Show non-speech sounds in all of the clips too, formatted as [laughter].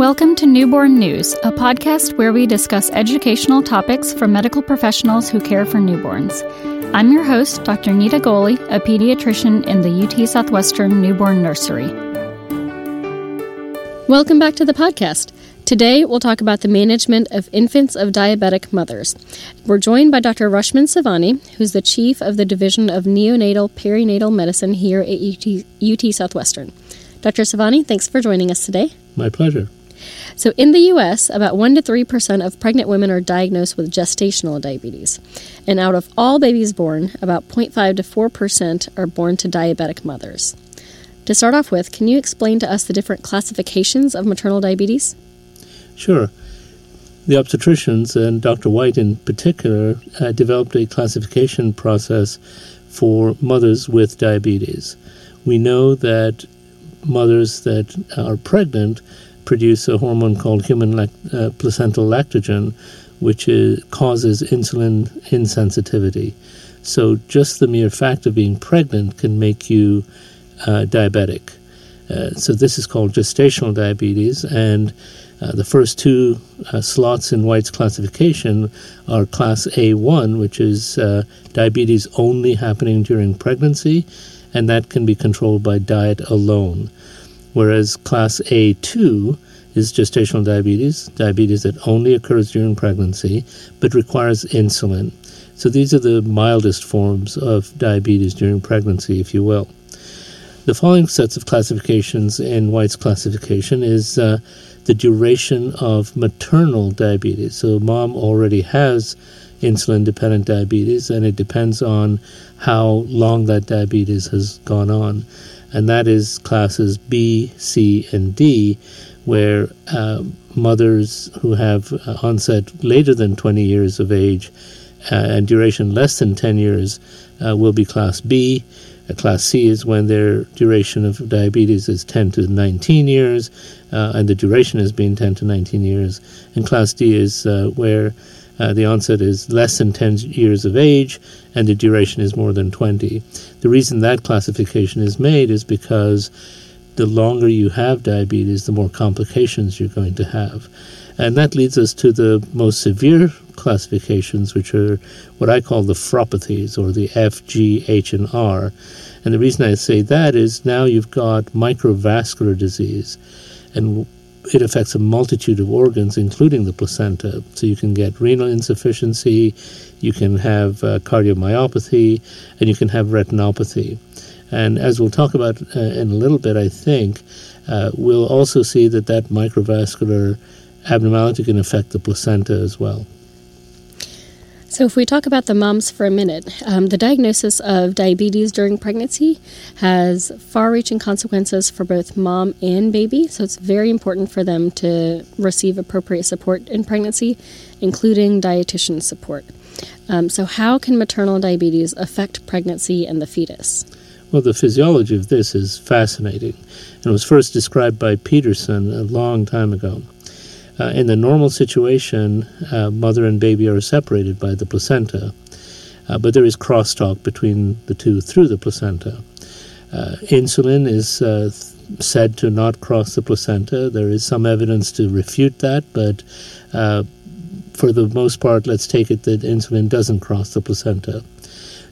Welcome to Newborn News, a podcast where we discuss educational topics for medical professionals who care for newborns. I'm your host, Dr. Nita Goli, a pediatrician in the UT Southwestern Newborn Nursery. Welcome back to the podcast. Today, we'll talk about the management of infants of diabetic mothers. We're joined by Dr. Rashmin Savani, who's the chief of the Division of Neonatal Perinatal Medicine here at UT, UT Southwestern. Dr. Savani, thanks for joining us today. My pleasure. So, in the US, about 1 to 3% of pregnant women are diagnosed with gestational diabetes. And out of all babies born, about 0.5 to 4% are born to diabetic mothers. To start off with, can you explain to us the different classifications of maternal diabetes? Sure. The obstetricians, and Dr. White in particular, uh, developed a classification process for mothers with diabetes. We know that mothers that are pregnant produce a hormone called human uh, placental lactogen, which is, causes insulin insensitivity. So, just the mere fact of being pregnant can make you uh, diabetic. Uh, so, this is called gestational diabetes, and uh, the first two uh, slots in White's classification are class A1, which is uh, diabetes only happening during pregnancy, and that can be controlled by diet alone whereas class A2 is gestational diabetes, diabetes that only occurs during pregnancy but requires insulin. So these are the mildest forms of diabetes during pregnancy, if you will. The following sets of classifications in White's classification is uh, the duration of maternal diabetes. So, mom already has insulin dependent diabetes, and it depends on how long that diabetes has gone on and that is classes B, C, and D, where uh, mothers who have uh, onset later than 20 years of age uh, and duration less than 10 years uh, will be class B. Uh, class C is when their duration of diabetes is 10 to 19 years, uh, and the duration has been 10 to 19 years. And class D is where uh, the onset is less than 10 years of age and the duration is more than 20. The reason that classification is made is because the longer you have diabetes, the more complications you're going to have. And that leads us to the most severe classifications, which are what I call the phropathies, or the F, G, H, and R. And the reason I say that is now you've got microvascular disease. And it affects a multitude of organs, including the placenta. So you can get renal insufficiency, you can have uh, cardiomyopathy, and you can have retinopathy. And as we'll talk about uh, in a little bit, I think, uh, we'll also see that that microvascular abnormality can affect the placenta as well. So, if we talk about the moms for a minute, um, the diagnosis of diabetes during pregnancy has far reaching consequences for both mom and baby. So, it's very important for them to receive appropriate support in pregnancy, including dietitian support. Um, so, how can maternal diabetes affect pregnancy and the fetus? Well, the physiology of this is fascinating and was first described by Pedersen a long time ago. Uh, in the normal situation, uh, mother and baby are separated by the placenta, uh, but there is crosstalk between the two through the placenta. Uh, insulin is uh, said to not cross the placenta. There is some evidence to refute that, but uh, for the most part, let's take it that insulin doesn't cross the placenta.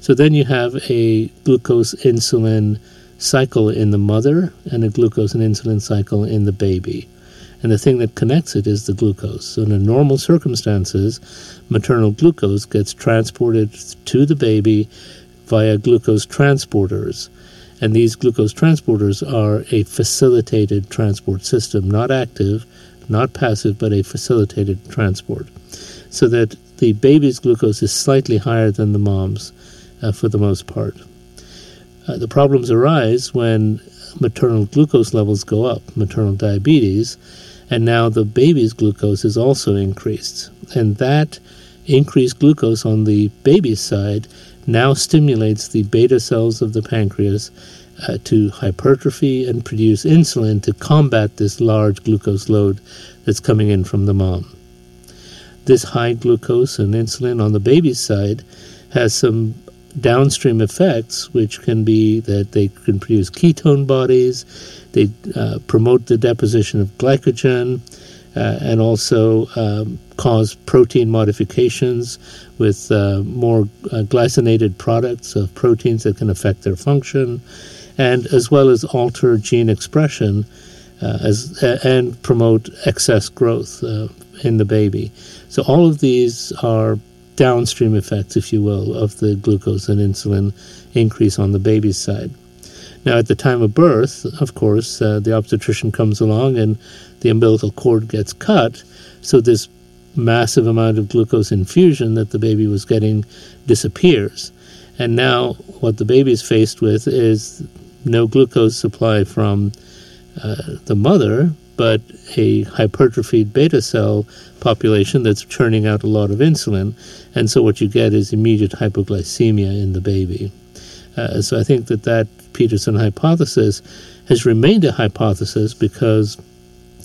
So then you have a glucose insulin cycle in the mother and a glucose and insulin cycle in the baby and the thing that connects it is the glucose. So, in normal circumstances, maternal glucose gets transported to the baby via glucose transporters. And these glucose transporters are a facilitated transport system, not active, not passive, but a facilitated transport. So that the baby's glucose is slightly higher than the mom's uh, for the most part. Uh, the problems arise when maternal glucose levels go up, maternal diabetes, and now the baby's glucose is also increased. And that increased glucose on the baby's side now stimulates the beta cells of the pancreas uh, to hypertrophy and produce insulin to combat this large glucose load that's coming in from the mom. This high glucose and insulin on the baby's side has some downstream effects, which can be that they can produce ketone bodies, they uh, promote the deposition of glycogen, uh, and also um, cause protein modifications with uh, more uh, glycinated products of proteins that can affect their function, and as well as alter gene expression uh, as, and promote excess growth uh, in the baby. So all of these are downstream effects, if you will, of the glucose and insulin increase on the baby's side. Now, at the time of birth, of course, uh, the obstetrician comes along and the umbilical cord gets cut, so this massive amount of glucose infusion that the baby was getting disappears. And now, what the baby is faced with is no glucose supply from uh, the mother, but a hypertrophied beta cell population that's churning out a lot of insulin. And so what you get is immediate hypoglycemia in the baby. Uh, so I think that that Pedersen hypothesis has remained a hypothesis because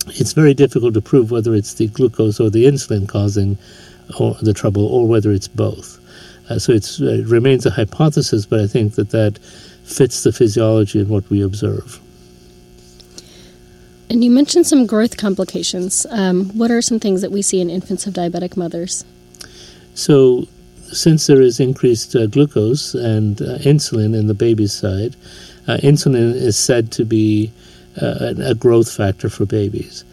it's very difficult to prove whether it's the glucose or the insulin causing or the trouble or whether it's both. Uh, so uh, it remains a hypothesis, but I think that that fits the physiology and what we observe. And you mentioned some growth complications. Um, what are some things that we see in infants of diabetic mothers? So, since there is increased uh, glucose and uh, insulin in the baby's side, uh, insulin is said to be uh, a growth factor for babies.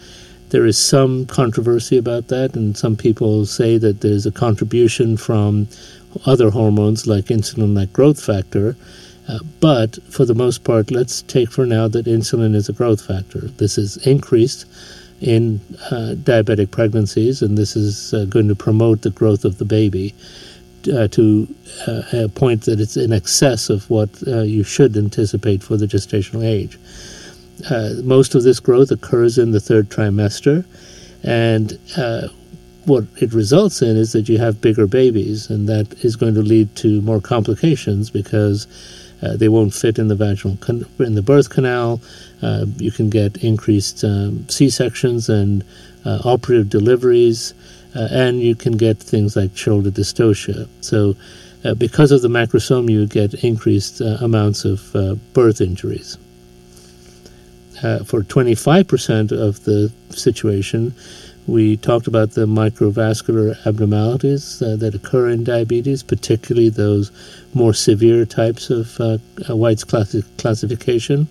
There is some controversy about that, and some people say that there's a contribution from other hormones like insulin like growth factor, uh, but for the most part, let's take for now that insulin is a growth factor. This is increased in uh, diabetic pregnancies, and this is uh, going to promote the growth of the baby uh, to uh, a point that it's in excess of what you should anticipate for the gestational age. most of this growth occurs in the third trimester, and what it results in is that you have bigger babies, and that is going to lead to more complications because uh, they won't fit in the vaginal con- in the birth canal. Uh, you can get increased um, C sections and uh, operative deliveries, uh, and you can get things like shoulder dystocia. So, uh, because of the macrosome, you get increased uh, amounts of birth injuries. for 25% of the situation, we talked about the microvascular abnormalities uh, that occur in diabetes, particularly those more severe types of uh, uh White's classi- classification.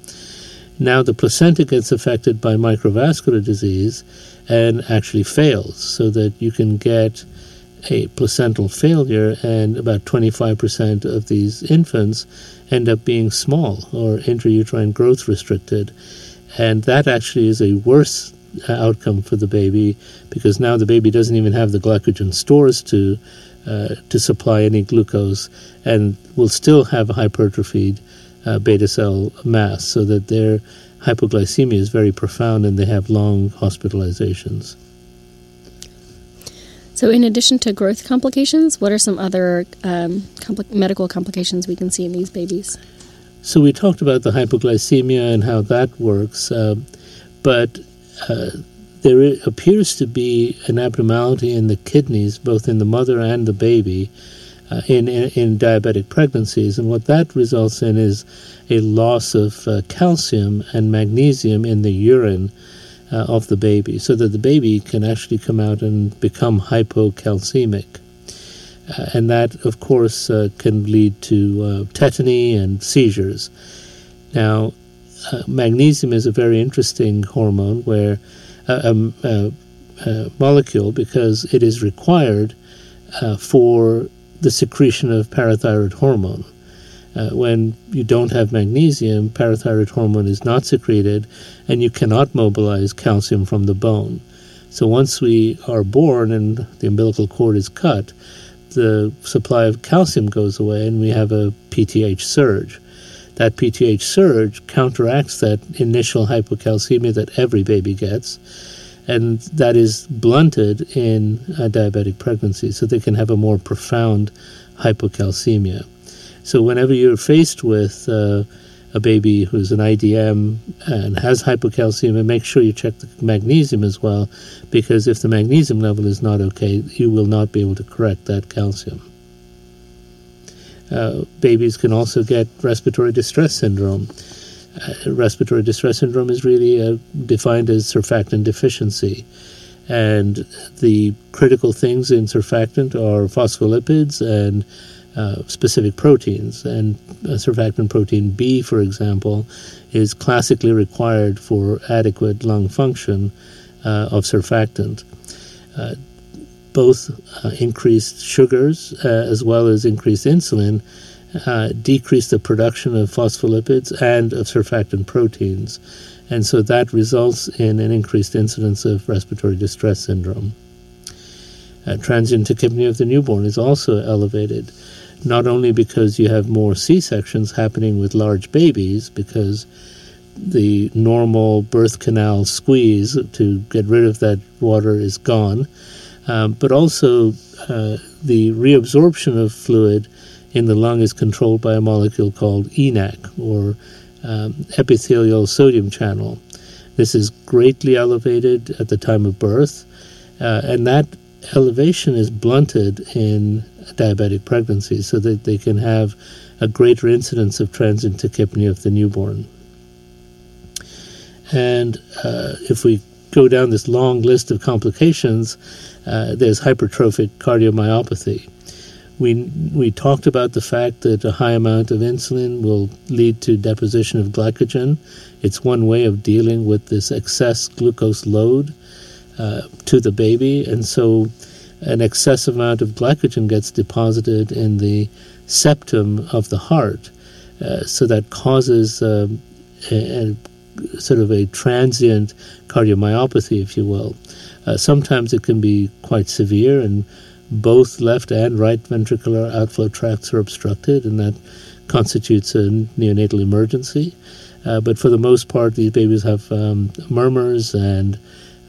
Now, the placenta gets affected by microvascular disease and actually fails, so that you can get a placental failure, and about 25% of these infants end up being small or intrauterine growth restricted. And that actually is a worse outcome for the baby because now the baby doesn't even have the glycogen stores to uh, to supply any glucose and will still have a hypertrophied uh, beta cell mass so that their hypoglycemia is very profound and they have long hospitalizations. So, in addition to growth complications, what are some other um, compl- medical complications we can see in these babies? So, we talked about the hypoglycemia and how that works, uh, but uh, there appears to be an abnormality in the kidneys, both in the mother and the baby, uh, in, in, in diabetic pregnancies, and what that results in is a loss of uh, calcium and magnesium in the urine uh, of the baby, so that the baby can actually come out and become hypocalcemic. Uh, and that, of course, uh, can lead to tetany and seizures. Now, uh, magnesium is a very interesting hormone where uh, um, uh, uh, molecule because it is required for the secretion of parathyroid hormone. when you don't have magnesium, parathyroid hormone is not secreted, and you cannot mobilize calcium from the bone. So once we are born and the umbilical cord is cut, the supply of calcium goes away, and we have a PTH surge that PTH surge counteracts that initial hypocalcemia that every baby gets, and that is blunted in diabetic pregnancy, so they can have a more profound hypocalcemia. So whenever you're faced with uh, a baby who's an IDM and has hypocalcemia, make sure you check the magnesium as well, because if the magnesium level is not okay, you will not be able to correct that calcium. Uh, babies can also get respiratory distress syndrome. Uh, respiratory distress syndrome is really uh, defined as surfactant deficiency. And the critical things in surfactant are phospholipids and uh, specific proteins. And surfactant protein B, for example, is classically required for adequate lung function uh, of surfactant. Uh, both uh, increased sugars as well as increased insulin decrease the production of phospholipids and of surfactant proteins. And so that results in an increased incidence of respiratory distress syndrome. Uh, transient tachypnea of the newborn is also elevated, not only because you have more C sections happening with large babies, because the normal birth canal squeeze to get rid of that water is gone, um, but also uh, the reabsorption of fluid in the lung is controlled by a molecule called ENaC, or um, epithelial sodium channel. This is greatly elevated at the time of birth, uh, and that elevation is blunted in diabetic pregnancy so that they can have a greater incidence of transient tachypnea of the newborn. And uh, if we go down this long list of complications, uh, there's hypertrophic cardiomyopathy. We, we talked about the fact that a high amount of insulin will lead to deposition of glycogen. It's one way of dealing with this excess glucose load uh, to the baby. And so an excess amount of glycogen gets deposited in the septum of the heart. Uh, so that causes um, a, a, sort of a transient cardiomyopathy, if you will. Uh, sometimes it can be quite severe and both left and right ventricular outflow tracts are obstructed, and that constitutes a neonatal emergency. Uh, but for the most part, these babies have um, murmurs and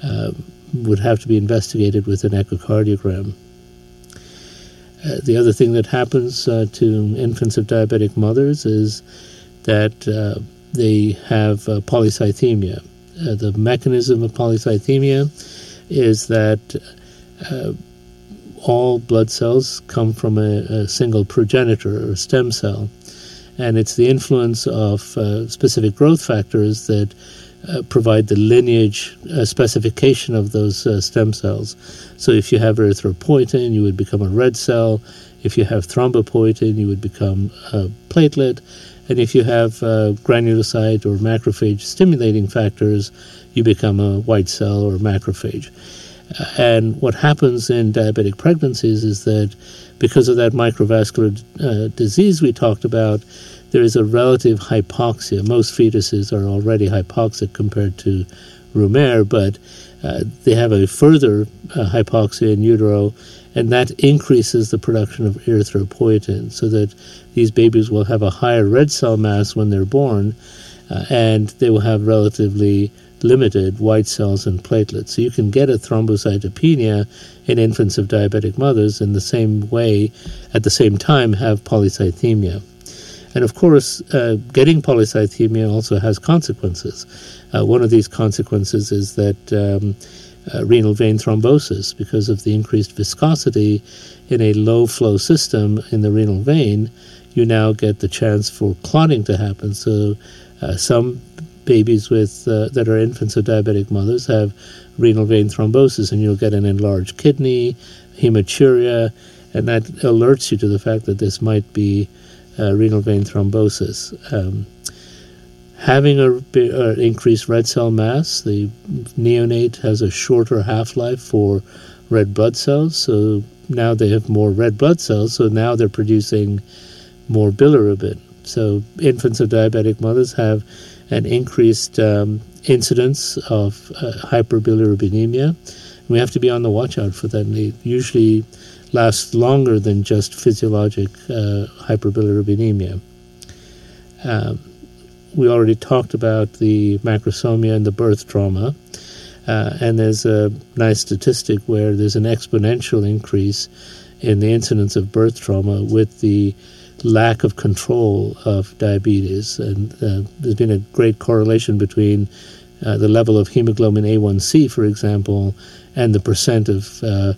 uh, would have to be investigated with an echocardiogram. Uh, the other thing that happens uh, to infants of diabetic mothers is that uh, they have uh, polycythemia. the mechanism of polycythemia is that all blood cells come from a, a single progenitor or stem cell. And it's the influence of uh, specific growth factors that uh, provide the lineage uh, specification of those uh, stem cells. So if you have erythropoietin, you would become a red cell. If you have thrombopoietin, you would become a platelet. And if you have uh, granulocyte or macrophage stimulating factors, you become a white cell or macrophage. And what happens in diabetic pregnancies is that because of that microvascular uh, disease we talked about, there is a relative hypoxia. Most fetuses are already hypoxic compared to air, but uh, they have a further uh, hypoxia in utero, and that increases the production of erythropoietin, so that these babies will have a higher red cell mass when they're born, uh, and they will have relatively limited white cells and platelets. So you can get a thrombocytopenia in infants of diabetic mothers in the same way, at the same time, have polycythemia. And of course, uh, getting polycythemia also has consequences. Uh, one of these consequences is that um, uh, renal vein thrombosis, because of the increased viscosity in a low flow system in the renal vein, you now get the chance for clotting to happen. So uh, some babies with uh, that are infants of diabetic mothers have renal vein thrombosis, and you'll get an enlarged kidney, hematuria, and that alerts you to the fact that this might be uh, renal vein thrombosis. Um, having a, a, increased red cell mass, the neonate has a shorter half life for red blood cells, so now they have more red blood cells, so now they're producing more bilirubin. So infants of diabetic mothers have an increased um, incidence of uh, hyperbilirubinemia. We have to be on the watch out for that. They usually last longer than just physiologic uh, hyperbilirubinemia. Um, we already talked about the macrosomia and the birth trauma. Uh, and there's a nice statistic where there's an exponential increase in the incidence of birth trauma with the lack of control of diabetes. And uh, there's been a great correlation between uh, the level of hemoglobin A1C, for example, and the percent of uh,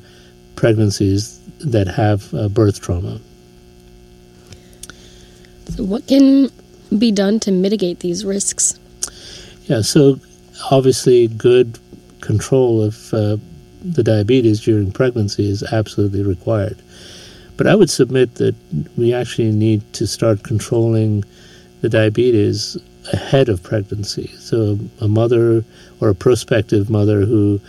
pregnancies that have birth trauma. So what can be done to mitigate these risks? Yeah, so obviously, good control of uh, the diabetes during pregnancy is absolutely required. But I would submit that we actually need to start controlling the diabetes ahead of pregnancy. So, a mother or a prospective mother who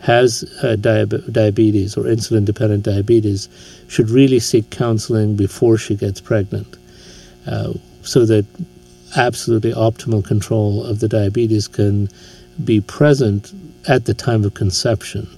has uh, diabe- diabetes or insulin dependent diabetes should really seek counseling before she gets pregnant uh, so that absolutely optimal control of the diabetes can be present at the time of conception.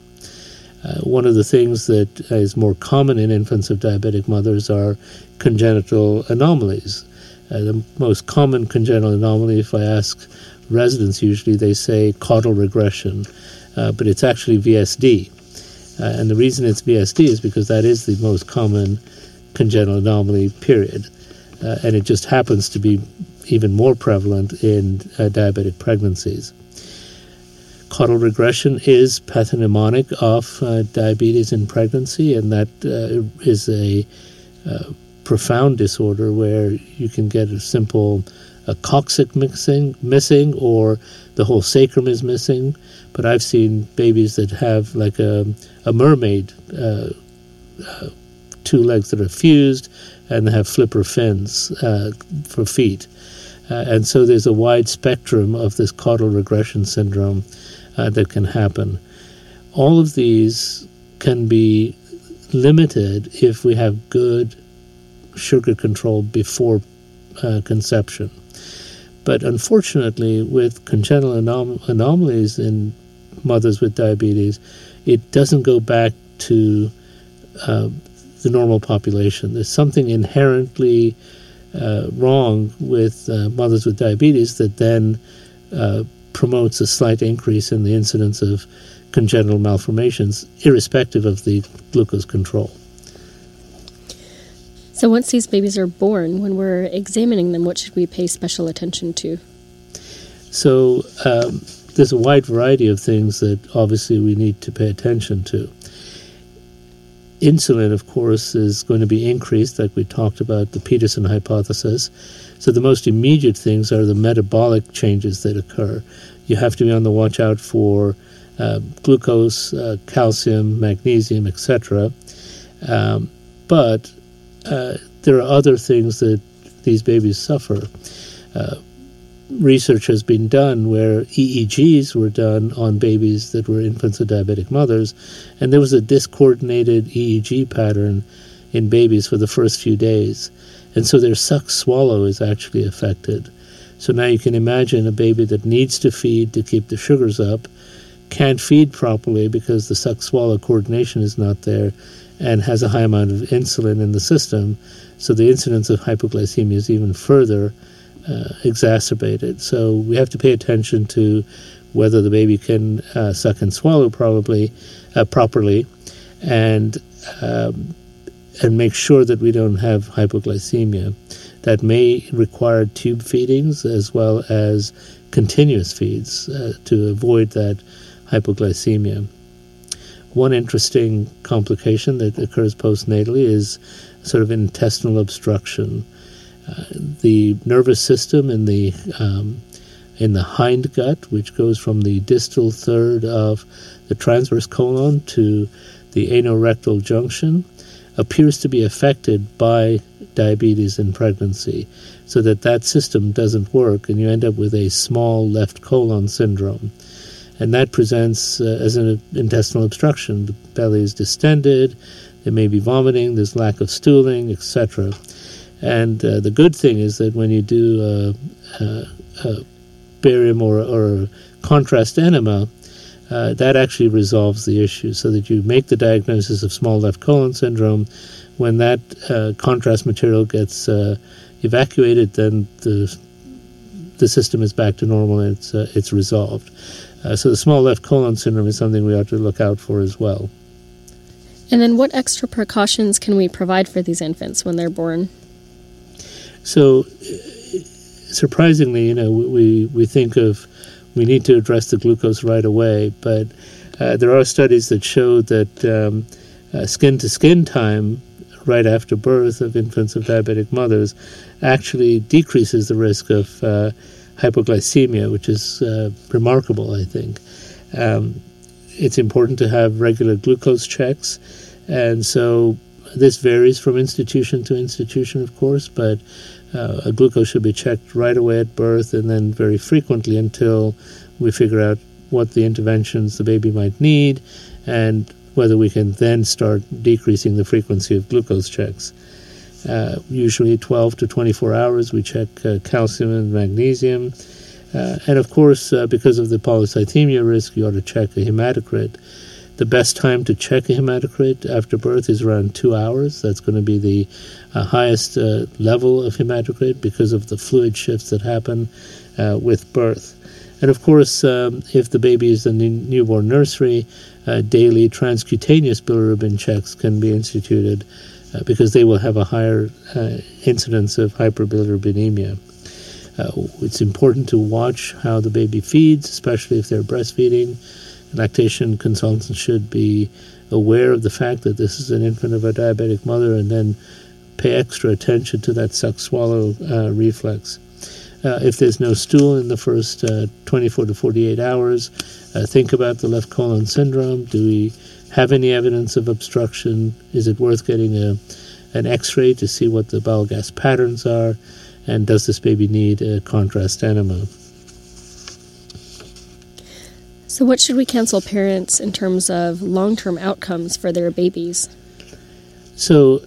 Uh, one of the things that is more common in infants of diabetic mothers are congenital anomalies. Uh, the most common congenital anomaly, if I ask residents, usually they say caudal regression, but it's actually VSD. Uh, and the reason it's VSD is because that is the most common congenital anomaly, period. Uh, and it just happens to be even more prevalent in uh, diabetic pregnancies. Caudal regression is pathognomonic of uh, diabetes in pregnancy, and that uh, is a uh, profound disorder where you can get a simple a coccyx missing, missing, or the whole sacrum is missing. But I've seen babies that have like a, a mermaid, uh, uh, two legs that are fused, and they have flipper fins uh, for feet. Uh, and so there's a wide spectrum of this caudal regression syndrome uh, that can happen. All of these can be limited if we have good sugar control before uh, conception. But unfortunately, with congenital anom- anomalies in mothers with diabetes, it doesn't go back to uh, the normal population. There's something inherently uh, wrong with uh, mothers with diabetes that then uh, promotes a slight increase in the incidence of congenital malformations, irrespective of the glucose control. So, once these babies are born, when we're examining them, what should we pay special attention to? So, um, there's a wide variety of things that obviously we need to pay attention to. Insulin, of course, is going to be increased, like we talked about the Pedersen hypothesis. So, the most immediate things are the metabolic changes that occur. You have to be on the watch out for uh, glucose, uh, calcium, magnesium, etc. Um, but uh, there are other things that these babies suffer. Research has been done where EEGs were done on babies that were infants of diabetic mothers, and there was a discoordinated EEG pattern in babies for the first few days. And so their suck swallow is actually affected. So now you can imagine a baby that needs to feed to keep the sugars up, can't feed properly because the suck swallow coordination is not there, and has a high amount of insulin in the system. So the incidence of hypoglycemia is even further uh, exacerbated. So we have to pay attention to whether the baby can uh, suck and swallow probably uh, properly, and um, and make sure that we don't have hypoglycemia. That may require tube feedings as well as continuous feeds uh, to avoid that hypoglycemia. One interesting complication that occurs postnatally is sort of intestinal obstruction. The nervous system in the um, in the hind gut, which goes from the distal third of the transverse colon to the anorectal junction, appears to be affected by diabetes in pregnancy, so that that system doesn't work, and you end up with a small left colon syndrome, and that presents uh, as an intestinal obstruction. The belly is distended, there may be vomiting, there's lack of stooling, etc. And uh, the good thing is that when you do a, a, a barium or, or a contrast enema, uh, that actually resolves the issue so that you make the diagnosis of small left colon syndrome. When that uh, contrast material gets uh, evacuated, then the the system is back to normal and it's, uh, it's resolved. Uh, so the small left colon syndrome is something we ought to look out for as well. And then, what extra precautions can we provide for these infants when they're born? So, surprisingly, you know, we, we think of we need to address the glucose right away, but uh, there are studies that show that skin to skin time right after birth of infants of diabetic mothers actually decreases the risk of uh, hypoglycemia, which is uh, remarkable, I think. Um, it's important to have regular glucose checks, and so this varies from institution to institution, of course, but uh, a glucose should be checked right away at birth and then very frequently until we figure out what the interventions the baby might need and whether we can then start decreasing the frequency of glucose checks. Uh, usually 12 to 24 hours, we check uh, calcium and magnesium. Uh, and of course, uh, because of the polycythemia risk, you ought to check a hematocrit. The best time to check a hematocrit after birth is around two hours. That's going to be the uh, highest uh, level of hematocrit because of the fluid shifts that happen with birth. And of course, um, if the baby is in the newborn nursery, uh, daily transcutaneous bilirubin checks can be instituted uh, because they will have a higher uh, incidence of hyperbilirubinemia. Uh, it's important to watch how the baby feeds, especially if they're breastfeeding. Lactation consultants should be aware of the fact that this is an infant of a diabetic mother and then pay extra attention to that suck swallow uh, reflex. Uh, if there's no stool in the first uh, 24 to 48 hours, uh, think about the left colon syndrome. Do we have any evidence of obstruction? Is it worth getting a, an x ray to see what the bowel gas patterns are? And does this baby need a contrast enema? So, what should we counsel parents in terms of long term outcomes for their babies? So,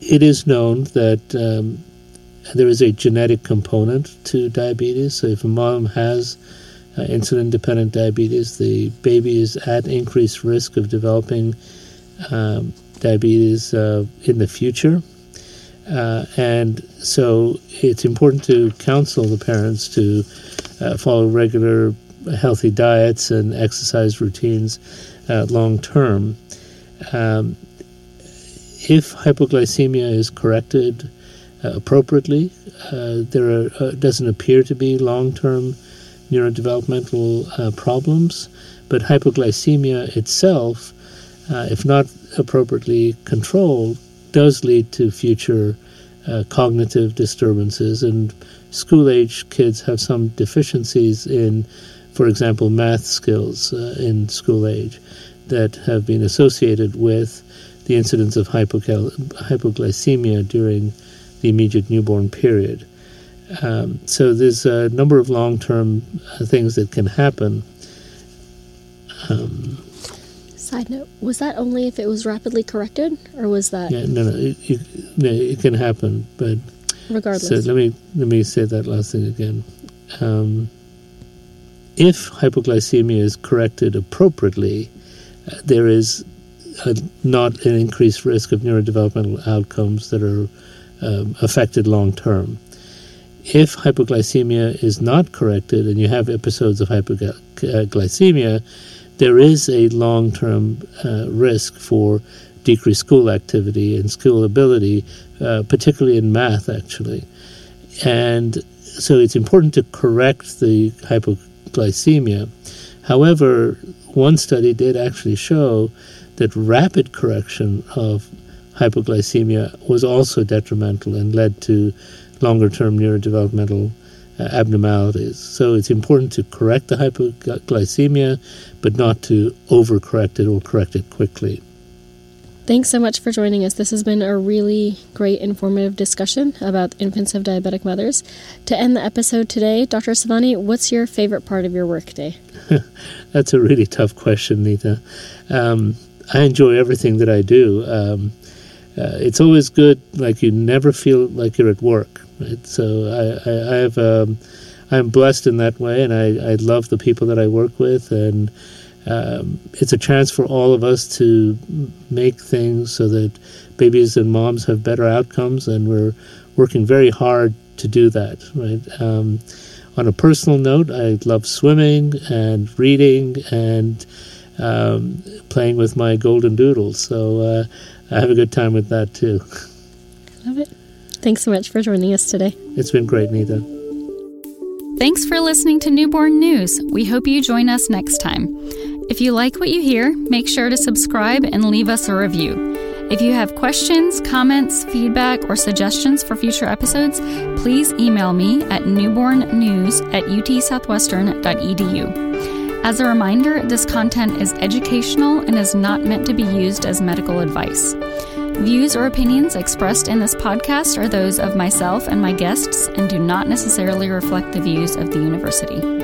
it is known that um, there is a genetic component to diabetes. So, if a mom has uh, insulin dependent diabetes, the baby is at increased risk of developing um, diabetes uh, in the future. Uh, and so it's important to counsel the parents to uh, follow regular healthy diets and exercise routines uh, long term. Um, if hypoglycemia is corrected uh, appropriately, there are, doesn't appear to be long term neurodevelopmental uh, problems, but hypoglycemia itself, uh, if not appropriately controlled, does lead to future uh, cognitive disturbances. And school age kids have some deficiencies in, for example, math skills uh, in school age that have been associated with the incidence of hypoglycemia during the immediate newborn period. Um, so there's a number of long-term uh, things that can happen. Um, Side note: Was that only if it was rapidly corrected, or was that? Yeah, no, no, it, it, no, it can happen, but regardless. So let me let me say that last thing again. Um, if hypoglycemia is corrected appropriately, uh, there is a, not an increased risk of neurodevelopmental outcomes that are um, affected long term if hypoglycemia is not corrected and you have episodes of hypoglycemia, there is a long term uh, risk for decreased school activity and school ability, uh, particularly in math, actually. And so it's important to correct the hypoglycemia. However, one study did actually show that rapid correction of hypoglycemia was also detrimental and led to longer term neurodevelopmental uh, abnormalities. So it's important to correct the hypoglycemia, but not to overcorrect it or correct it quickly. Thanks so much for joining us. This has been a really great informative discussion about infants of diabetic mothers. To end the episode today, Dr. Savani, what's your favorite part of your workday? [laughs] That's a really tough question, Nita. Um, I enjoy everything that I do. Um, uh, it's always good, like you never feel like you're at work. Right? So I, I, I have um, I'm blessed in that way, and I, I love the people that I work with, and um, it's a chance for all of us to make things so that babies and moms have better outcomes, and we're working very hard to do that. Right. Um, on a personal note, I love swimming and reading and um, playing with my golden doodles. So uh, I have a good time with that too. I love it. Thanks so much for joining us today. It's been great, Nita. Thanks for listening to Newborn News. We hope you join us next time. If you like what you hear, make sure to subscribe and leave us a review. If you have questions, comments, feedback, or suggestions for future episodes, please email me at newbornnews at utsouthwestern.edu. As a reminder, this content is educational and is not meant to be used as medical advice. Views or opinions expressed in this podcast are those of myself and my guests and do not necessarily reflect the views of the university.